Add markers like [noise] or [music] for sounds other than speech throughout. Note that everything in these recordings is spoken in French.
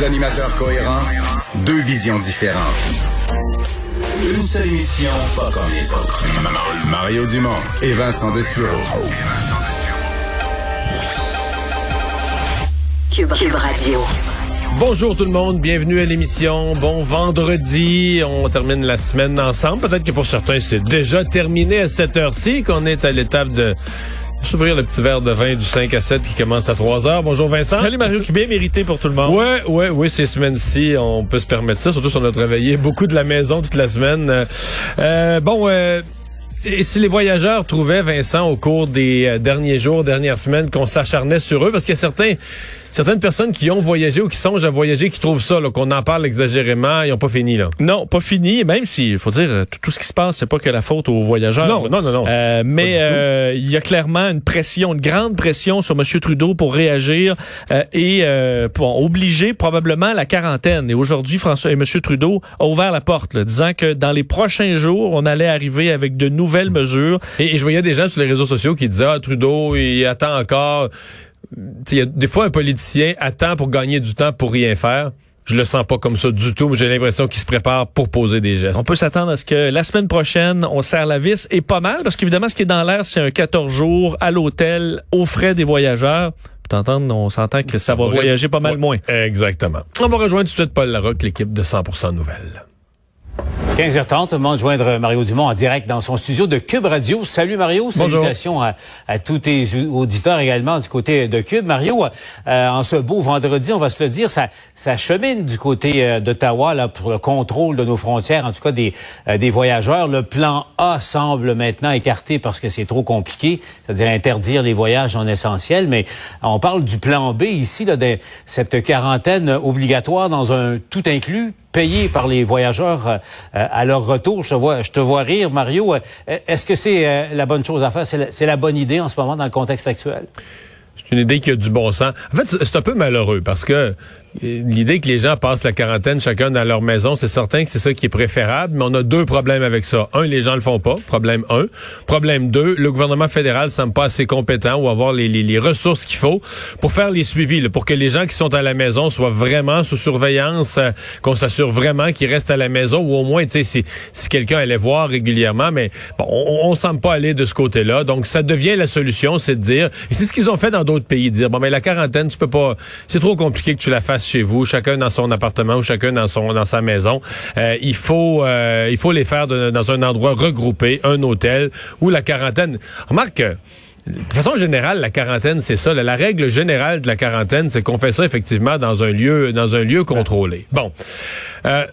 Deux animateurs cohérents, deux visions différentes. Une seule émission, pas comme les autres. Mario Dumont et Vincent Dessureau. Cube, Cube Radio. Bonjour tout le monde, bienvenue à l'émission. Bon vendredi, on termine la semaine ensemble. Peut-être que pour certains, c'est déjà terminé à cette heure-ci qu'on est à l'étape de s'ouvrir le petit verre de vin du 5 à 7 qui commence à 3 heures. Bonjour Vincent. Salut Mario, qui bien mérité pour tout le monde. Ouais, ouais, oui, ces semaines-ci, on peut se permettre ça, surtout si on a travaillé [laughs] beaucoup de la maison toute la semaine. Euh, bon, euh, et si les voyageurs trouvaient, Vincent, au cours des euh, derniers jours, dernières semaines, qu'on s'acharnait sur eux, parce qu'il y a certains certaines personnes qui ont voyagé ou qui songent à voyager, qui trouvent ça, qu'on en parle exagérément, ils n'ont pas fini. là. Non, pas fini. Même si, il faut dire, tout, ce qui se passe, c'est pas que la faute aux voyageurs. Non, non, non, non. Euh, mais euh, il y a clairement une pression, une grande pression sur M. Trudeau pour réagir euh, et pour obliger probablement la quarantaine. Et aujourd'hui, François et M. Trudeau a ouvert la porte, disant que dans les prochains jours, on allait arriver avec de nouvelles mesures. Et, je voyais des gens sur les réseaux sociaux qui disaient, ah, Trudeau, il attend encore y a des fois, un politicien attend pour gagner du temps pour rien faire. Je le sens pas comme ça du tout, mais j'ai l'impression qu'il se prépare pour poser des gestes. On peut s'attendre à ce que la semaine prochaine, on serre la vis et pas mal, parce qu'évidemment, ce qui est dans l'air, c'est un 14 jours à l'hôtel, aux frais des voyageurs. T'entends, on s'entend que ça va voyager pas mal moins. Exactement. On va rejoindre tout de suite Paul Larocque, l'équipe de 100% Nouvelles. 15h30, on va joindre Mario Dumont en direct dans son studio de Cube Radio. Salut Mario, salutations à, tous tes auditeurs également du côté de Cube. Mario, euh, en ce beau vendredi, on va se le dire, ça, ça chemine du côté euh, d'Ottawa là pour le contrôle de nos frontières, en tout cas des, euh, des voyageurs. Le plan A semble maintenant écarté parce que c'est trop compliqué, c'est-à-dire interdire les voyages en essentiel. Mais on parle du plan B ici, là, de cette quarantaine obligatoire dans un tout inclus payé par les voyageurs euh, à leur retour. Je te vois, je te vois rire, Mario. Euh, est-ce que c'est euh, la bonne chose à faire? C'est la, bonne idée en ce moment dans le contexte actuel? C'est une idée qui a du bon sens. En fait, c'est un peu malheureux parce que L'idée que les gens passent la quarantaine chacun dans leur maison, c'est certain que c'est ça qui est préférable, mais on a deux problèmes avec ça. Un, les gens le font pas, problème un. Problème deux, le gouvernement fédéral semble pas assez compétent ou avoir les, les, ressources qu'il faut pour faire les suivis, pour que les gens qui sont à la maison soient vraiment sous surveillance, euh, qu'on s'assure vraiment qu'ils restent à la maison ou au moins, tu sais, si, si quelqu'un allait voir régulièrement, mais bon, on, on semble pas aller de ce côté-là. Donc, ça devient la solution, c'est de dire, et c'est ce qu'ils ont fait dans d'autres pays, dire, bon, mais la quarantaine, tu peux pas, c'est trop compliqué que tu la fasses chez vous, chacun dans son appartement ou chacun dans son dans sa maison. Euh, il faut euh, il faut les faire dans un endroit regroupé, un hôtel où la quarantaine. Remarque. de façon générale, la quarantaine, c'est ça. La, règle générale de la quarantaine, c'est qu'on fait ça effectivement dans un lieu, dans un lieu contrôlé. Bon. Euh,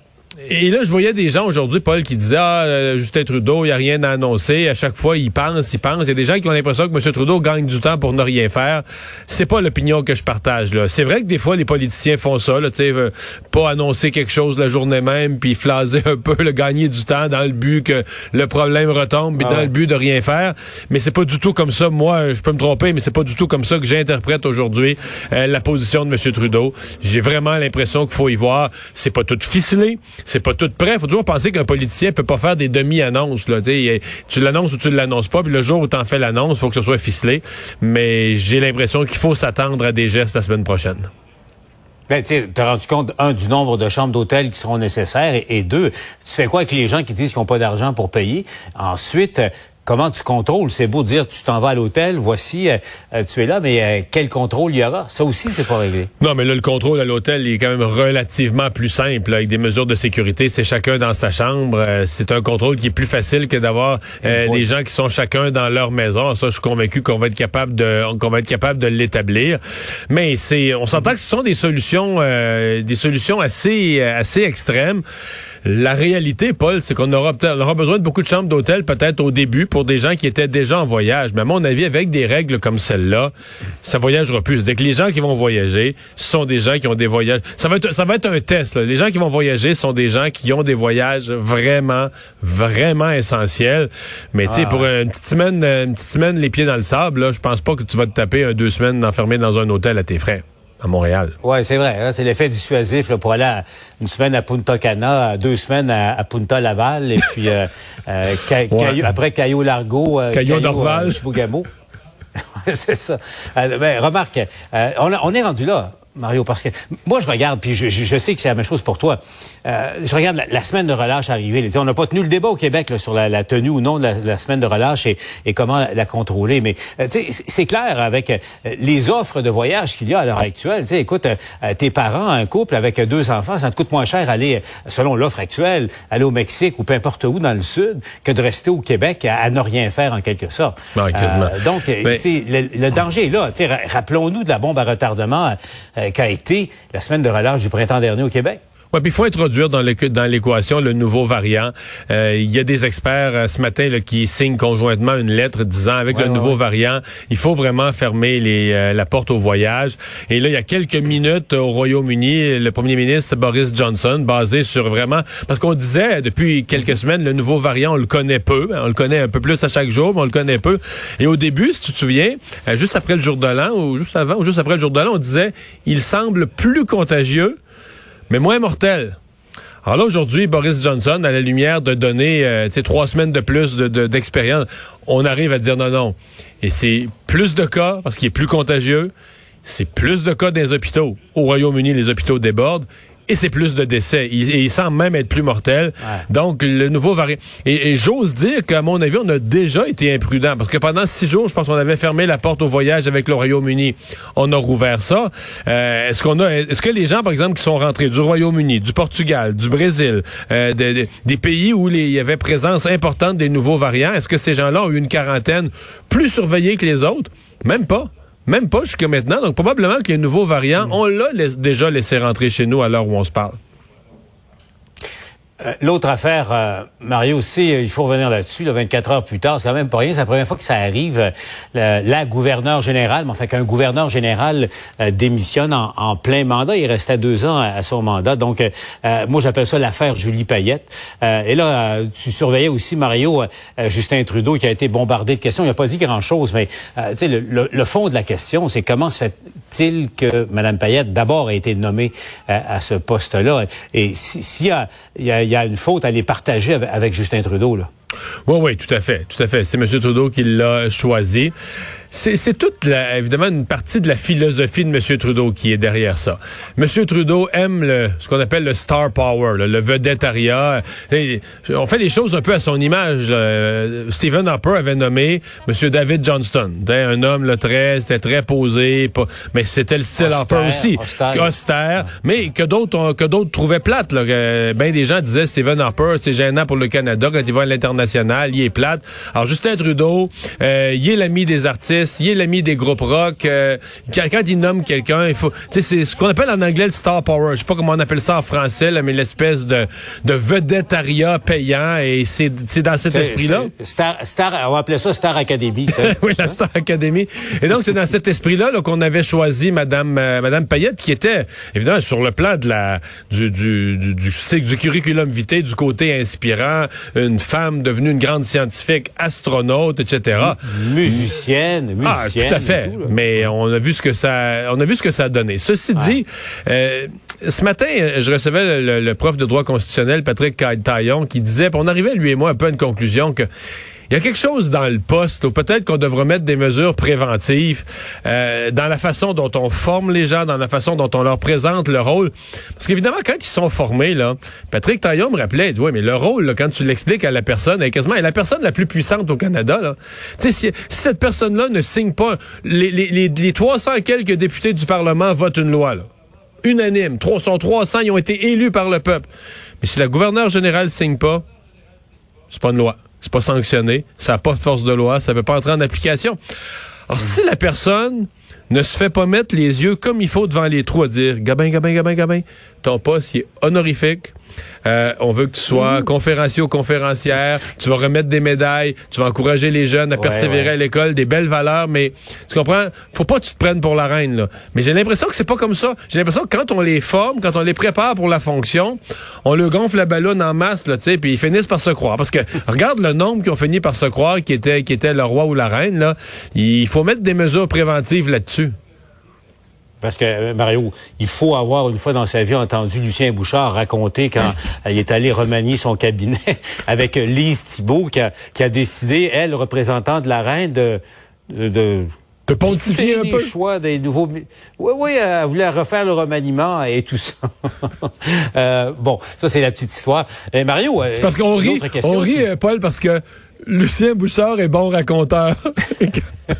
et là, je voyais des gens aujourd'hui, Paul, qui disaient Ah, euh, Justin Trudeau, il n'y a rien à annoncer. À chaque fois, il pense, il pense. Il y a des gens qui ont l'impression que M. Trudeau gagne du temps pour ne rien faire. C'est pas l'opinion que je partage. là. C'est vrai que des fois, les politiciens font ça, là, sais, euh, pas annoncer quelque chose la journée même, puis flaser un peu, le gagner du temps dans le but que le problème retombe, puis ah dans le but de rien faire. Mais c'est pas du tout comme ça. Moi, je peux me tromper, mais c'est pas du tout comme ça que j'interprète aujourd'hui euh, la position de M. Trudeau. J'ai vraiment l'impression qu'il faut y voir. C'est pas tout ficelé c'est pas tout prêt. Faut toujours penser qu'un politicien peut pas faire des demi-annonces. Là, tu l'annonces ou tu l'annonces pas, puis le jour où tu en fais l'annonce, faut que ce soit ficelé. Mais j'ai l'impression qu'il faut s'attendre à des gestes la semaine prochaine. Ben, tu as rendu compte, un, du nombre de chambres d'hôtel qui seront nécessaires, et, et, deux, tu fais quoi avec les gens qui disent qu'ils n'ont pas d'argent pour payer? Ensuite, comment tu contrôles? C'est beau dire tu t'en vas à l'hôtel, voici, euh, euh, tu es là, mais euh, quel contrôle il y aura? Ça aussi, c'est pas réglé. Non, mais là, le contrôle à l'hôtel est quand même relativement plus simple, avec des mesures de sécurité. C'est chacun dans sa chambre. c'est un contrôle qui est plus facile que d'avoir des gens qui sont chacun dans leur maison. Ça, je suis convaincu qu'on va être capable de qu'on va être capable de l'établir. Mais c'est, on s'entend que ce sont des solutions, des solutions assez assez extrêmes. La réalité, Paul, c'est qu'on aura, aura besoin de beaucoup de chambres d'hôtel peut-être au début pour des gens qui étaient déjà en voyage. Mais à mon avis, avec des règles comme celle-là, ça voyagera plus. C'est-à-dire que les gens qui vont voyager sont des gens qui ont des voyages. Ça va être, ça va être un test. Les gens qui vont voyager sont des gens qui ont des voyages vraiment, vraiment essentiels. Mais tu sais, ah. pour une petite semaine, une petite semaine les pieds dans le sable, là, je pense pas que tu vas te taper un deux semaines enfermé dans un hôtel à tes frais à Montréal. Oui, c'est vrai. Hein, c'est l'effet dissuasif là, pour aller une semaine à Punta Cana, deux semaines à, Punta Laval, et puis euh, euh après Caillou Largo, euh, Caillou Dorval. [laughs] c'est ça. Euh, ben, remarque, on, on, est rendu là. Mario, parce que moi, je regarde, puis je, je, sais que c'est la même chose pour toi. Euh, je regarde la, semaine de relâche arriver. On n'a pas tenu le débat au Québec là, sur la, la, tenue ou non de la, semaine de relâche et, et comment la, contrôler. Mais euh, c'est clair avec euh, les offres de voyage qu'il y a à l'heure actuelle. sais, écoute, euh, tes parents, un couple avec deux enfants, ça te coûte moins cher aller, selon l'offre actuelle, aller au Mexique ou peu importe où dans le sud que de rester au Québec à, ne rien faire en quelque sorte. donc, le, le, danger est là. Rappelons-nous de la bombe à retardement qu'a été la semaine de relâche du printemps dernier au Québec. Oui, puis il faut introduire dans l'équation le nouveau variant. Euh, il y a des experts euh, ce matin là, qui signent conjointement une lettre disant avec le nouveau variant, il faut vraiment fermer les, euh, la porte au voyage. Et là, il y a quelques minutes au Royaume-Uni, le premier ministre Boris Johnson, basé sur vraiment... Parce qu'on disait depuis quelques semaines, le nouveau variant, on le connaît peu. On le connaît un peu plus à chaque jour, mais on le connaît peu. Et au début, si tu te souviens, juste après le jour de l'an, ou juste avant, ou juste après le jour de l'an, on disait, il semble plus contagieux mais moins mortel. Alors là, aujourd'hui, Boris Johnson, à la lumière de donner euh, trois semaines de plus d'expérience, on arrive à dire non, non. Et c'est plus de cas, parce qu'il est plus contagieux, c'est plus de cas dans les hôpitaux. Au Royaume-Uni, les hôpitaux débordent et c'est plus de décès. Il, il, semble même être plus mortel. Donc, le nouveau variant. Et, j'ose dire qu'à mon avis, on a déjà été imprudent parce que pendant six jours, je pense qu'on avait fermé la porte au voyage avec le Royaume-Uni. On a rouvert ça. Euh, est-ce qu'on a, est-ce que les gens, par exemple, qui sont rentrés du Royaume-Uni, du Portugal, du Brésil, euh, des pays où il y avait présence importante des nouveaux variants, est-ce que ces gens-là ont eu une quarantaine plus surveillée que les autres? Même pas. Même pas jusqu'à maintenant. Donc, probablement que les nouveaux variants, on l'a déjà laissé rentrer chez nous à l'heure où on se parle. Euh, l'autre affaire, euh, Mario aussi, euh, il faut revenir là-dessus, là, 24 heures plus tard, c'est quand même pas rien. C'est la première fois que ça arrive. la gouverneure générale, mais enfin qu'un gouverneur général démissionne en, plein mandat. Il restait deux ans à, son mandat. Donc, moi, j'appelle ça l'affaire Julie Payette. et là, tu surveillais aussi, Mario, Justin Trudeau, qui a été bombardé de questions. Il n'a pas dit grand-chose, mais le, le, le, fond de la question, c'est comment se fait-il que Mme Payette, d'abord, a été nommée à ce poste-là? Et s'il y a, y a il y a une faute à les partager avec, Justin Trudeau. Là? Oui, oui, tout à fait, tout à fait. C'est M. Trudeau qui l'a choisi. C'est toute, la, évidemment, une partie de la philosophie de M. Trudeau qui est derrière ça. M. Trudeau aime le, ce qu'on appelle le star power, le, le vedettariat. on fait les choses un peu à son image. Stephen Harper avait nommé M. David Johnston. Un homme le très, c'était très posé, mais c'était le style Harper aussi, austère, mais que d'autres que d'autres trouvaient plate. Là. Ben des gens disaient Stephen Harper, c'est gênant pour le Canada quand il va à l'international, il est plate. Alors Justin Trudeau, euh, il est l'ami des artistes il est l'ami des groupes rock. Euh, quand, il nomme quelqu'un, il faut, c'est ce qu'on appelle en anglais le star power. Je sais pas comment on appelle ça en français, mais l'espèce de, de vedettariat payant. Et c'est dans cet esprit-là. Star, star, on va appeler ça Star Academy. [laughs] oui, la Star Academy. Et donc c'est dans cet esprit-là qu'on avait choisi Madame euh, Madame Payette, qui était évidemment sur le plan de la du du du, du, du curriculum vitae, du côté inspirant, une femme devenue une grande scientifique, astronaute, etc. musicienne. Ah, tout à fait. Mais on a vu ce que ça, on a vu ce que ça a donné. Ceci dit, euh, ce matin, je recevais le, prof de droit constitutionnel, Patrick Taillon, qui disait, on arrivait lui et moi un peu à une conclusion que il y a quelque chose dans le poste peut-être qu'on devrait mettre des mesures préventives euh, dans la façon dont on forme les gens, dans la façon dont on leur présente le rôle. Parce qu'évidemment, quand ils sont formés, là, Patrick Taillon me rappelait, oui, mais le rôle, quand tu l'expliques à la personne, est quasiment est la personne la plus puissante au Canada. Là. Si, si cette personne-là ne signe pas, les, les, les, 300 et quelques députés du Parlement votent une loi. Là unanime. 300, 300, ils ont été élus par le peuple. Mais si la gouverneure générale signe pas, c'est pas une loi c'est pas sanctionné, ça n'a pas de force de loi, ça ne peut pas entrer en application. Alors, si la personne ne se fait pas mettre les yeux comme il faut devant les trous à dire Gabin, Gabin, Gabin, Gabin, ton poste il est honorifique, euh, on veut que tu sois conférencier ou conférencière. Tu vas remettre des médailles. Tu vas encourager les jeunes à persévérer à l'école, des belles valeurs. Mais tu comprends? Faut pas que tu te prennes pour la reine. Là. Mais j'ai l'impression que c'est pas comme ça. J'ai l'impression que quand on les forme, quand on les prépare pour la fonction, on le gonfle la ballonne en masse, là, tu sais, puis ils finissent par se croire. Parce que [laughs] regarde le nombre qui ont fini par se croire qui était qui était le roi ou la reine. Là, il faut mettre des mesures préventives là-dessus. Parce que, euh, Mario, il faut avoir une fois dans sa vie entendu Lucien Bouchard raconter quand il est allé remanier son cabinet [laughs] avec Lise Thibault qui a, qui a décidé, elle, représentant de la reine, de, de de pontifier un peu. choix des nouveaux. Oui, oui, elle voulait refaire le remaniement et tout ça. [laughs] euh, bon, ça c'est la petite histoire. Et Mario, c'est parce qu'on rit, on rit, Paul, parce que Lucien Bouchard est bon raconteur. [laughs]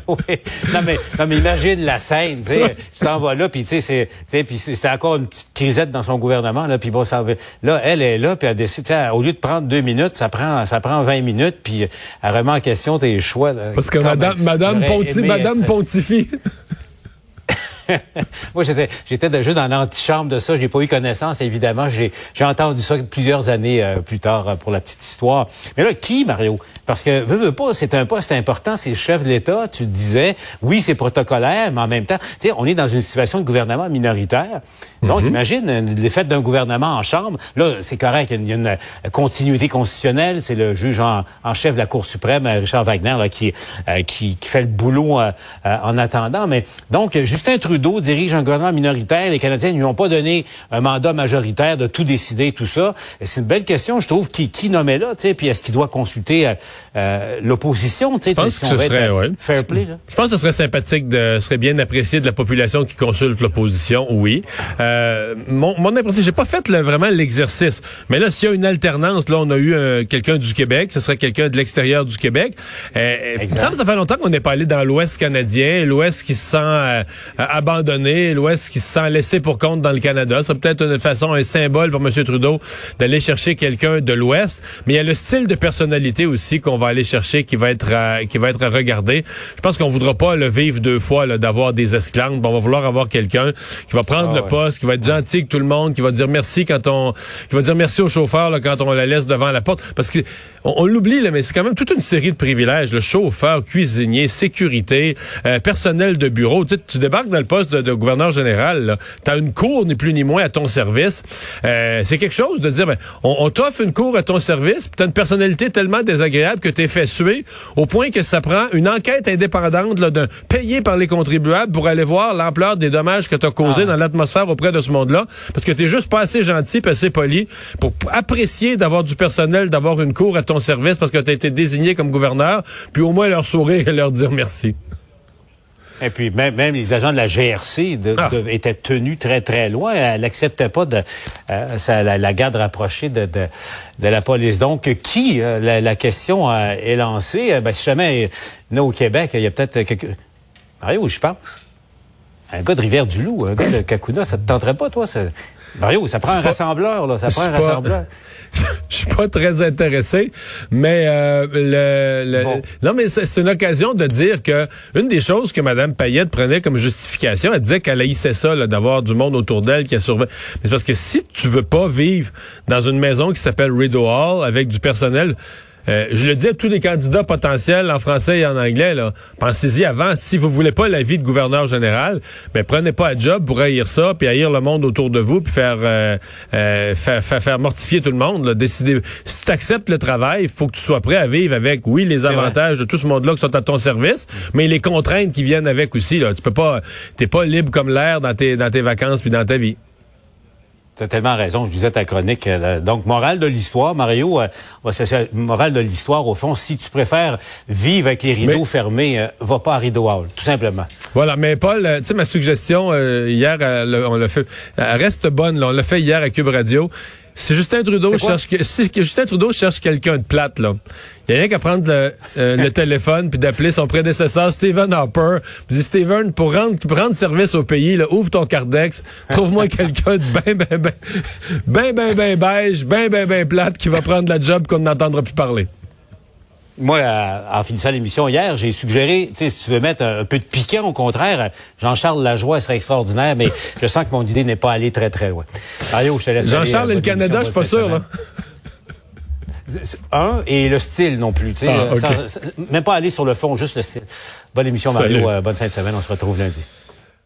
oui. Non mais, non mais imagine la scène, tu sais, tu t'en vas là, puis tu sais, c'est, puis c'était encore une petite crisette dans son gouvernement là, puis bon, ça, là, elle est là, puis elle décide, au lieu de prendre deux minutes, ça prend, ça prend 20 minutes, puis elle remet en question tes choix. Parce que Madame, Madame, Ponti, Madame Pontifie. [laughs] Moi, j'étais, j'étais juste dans l'antichambre de ça. Je n'ai pas eu connaissance, évidemment. J'ai, j'ai entendu ça plusieurs années euh, plus tard euh, pour la petite histoire. Mais là, qui, Mario? Parce que, veux, veux pas, c'est un poste important, c'est chef de l'État. Tu disais, oui, c'est protocolaire, mais en même temps, tu sais, on est dans une situation de gouvernement minoritaire. Donc, mhm. imagine euh, l'effet d'un gouvernement en chambre. Là, c'est correct, il y a une, continuité constitutionnelle. C'est le juge en, chef de la Cour suprême, Richard Wagner, là, qui, qui, qui, fait le boulot en attendant. Mais donc, Justin Trudeau, dirige un gouvernement minoritaire. Les Canadiens ne lui ont pas donné un mandat majoritaire de tout décider, tout ça. C'est une belle question, je trouve, qui, qui nommait là, tu sais, puis est-ce qu'il doit consulter euh, euh l'opposition, tu sais, je pense que ce serait, ouais. fair play, là. Je pense que ce serait sympathique, de, ce serait bien apprécié de la population qui consulte l'opposition, oui. Euh, mon, mon impression, j'ai pas fait vraiment l'exercice, mais là, s'il y a une alternance, là, on a eu euh, quelqu'un du Québec, ce serait quelqu'un de l'extérieur du Québec. Euh, il me semble ça fait longtemps qu'on n'est pas allé dans l'Ouest canadien, l'Ouest qui se sent abandonné, l'Ouest qui se sent laissé pour compte dans le Canada. C'est peut-être une façon, un symbole pour M. Trudeau d'aller chercher quelqu'un de l'Ouest. Mais il y a le style de personnalité aussi qu'on va aller chercher qui va être à, qui va être à regarder. Je pense qu'on voudra pas le vivre deux fois, d'avoir des esclaves. on va vouloir avoir quelqu'un qui va prendre ah le poste, qui va être gentil avec tout le monde, qui va dire merci quand on, qui va dire merci au chauffeur là, quand on la laisse devant la porte. Parce que on, l'oublie, mais c'est quand même toute une série de privilèges. Le chauffeur, cuisinier, sécurité, euh, personnel de bureau. Tu, tu débarques dans le poste de, gouverneur général, tu as une cour, ni plus ni moins, à ton service. Euh, c'est quelque chose de dire, ben, on, t'offre une cour à ton service, tu as une personnalité tellement désagréable que tu es fait suer, au point que ça prend une enquête indépendante là, d'un payé par les contribuables pour aller voir l'ampleur des dommages que tu as causés ah. dans l'atmosphère auprès de ce monde-là, parce que tu es juste pas assez gentil, pas assez poli pour apprécier d'avoir du personnel, d'avoir une cour à ton service parce que tu as été désigné comme gouverneur, puis au moins leur sourire et leur dire merci. Et puis même, même les agents de la GRC ah. étaient tenus très très loin. Elle n'acceptait pas de euh, la, garde rapprochée de, de, la police. Donc qui euh, la, question euh, est lancée? Ben, Si jamais nous au Québec, il y a peut-être quelques Mario, je pense? Un gars de Rivière-du-Loup, un gars de Kakuna, ça te tenterait pas, toi? Mario, ça prend un rassembleur, là. Ça prend un rassembleur. [laughs] je suis pas très intéressé, mais euh, le, non, mais c'est une occasion de dire que une des choses que Mme Payette prenait comme justification, elle disait qu'elle haïssait ça, d'avoir du monde autour d'elle qui a surveillé. Mais c'est parce que si tu veux pas vivre dans une maison qui s'appelle Rideau Hall avec du personnel euh, je le dis à tous les candidats potentiels en français et en anglais, là, pensez-y avant. Si vous voulez pas la vie de gouverneur général, ben prenez pas un job pour haïr ça, puis haïr le monde autour de vous, puis faire, euh, euh, faire, faire, mortifier tout le monde. Là. Décider. Si tu acceptes le travail, il faut que tu sois prêt à vivre avec, oui, les avantages de tout ce monde-là qui sont à ton service, mais les contraintes qui viennent avec aussi. Là. Tu peux pas, t'es pas libre comme l'air dans tes, dans tes vacances puis dans ta vie. T'as tellement raison, je disais ta chronique. Euh, donc, morale de l'histoire, Mario, euh, morale de l'histoire, au fond, si tu préfères vivre avec les rideaux fermés, euh, va pas à Rideau Hall, tout simplement. Voilà, mais Paul, tu sais, ma suggestion hier, on l'a fait, elle reste bonne, là, on l'a fait hier à Cube Radio. Si Justin Trudeau cherche si Justin Trudeau cherche quelqu'un de plate là, il y a rien qu'à prendre le, euh, [laughs] téléphone puis d'appeler son prédécesseur Stephen Harper. Puis dit Stephen pour rendre pour rendre service au pays, là, ouvre ton cardex, trouve-moi [laughs] quelqu'un de ben ben ben ben ben ben beige, ben ben ben plate qui va prendre la job qu'on n'entendra plus parler moi, en finissant l'émission hier, j'ai suggéré, tu sais, si tu veux mettre un, peu de piquant, au contraire, Jean-Charles Lajoie serait extraordinaire, mais je sens que mon idée n'est pas allée très, très loin. Mario, je te laisse Jean-Charles et le Canada, je suis pas sûr, là. [laughs] Un, et le style non plus. Tu sais, ah, même pas aller sur le fond, juste le style. Bonne émission, Mario. Euh, bonne fin de semaine. On se retrouve lundi.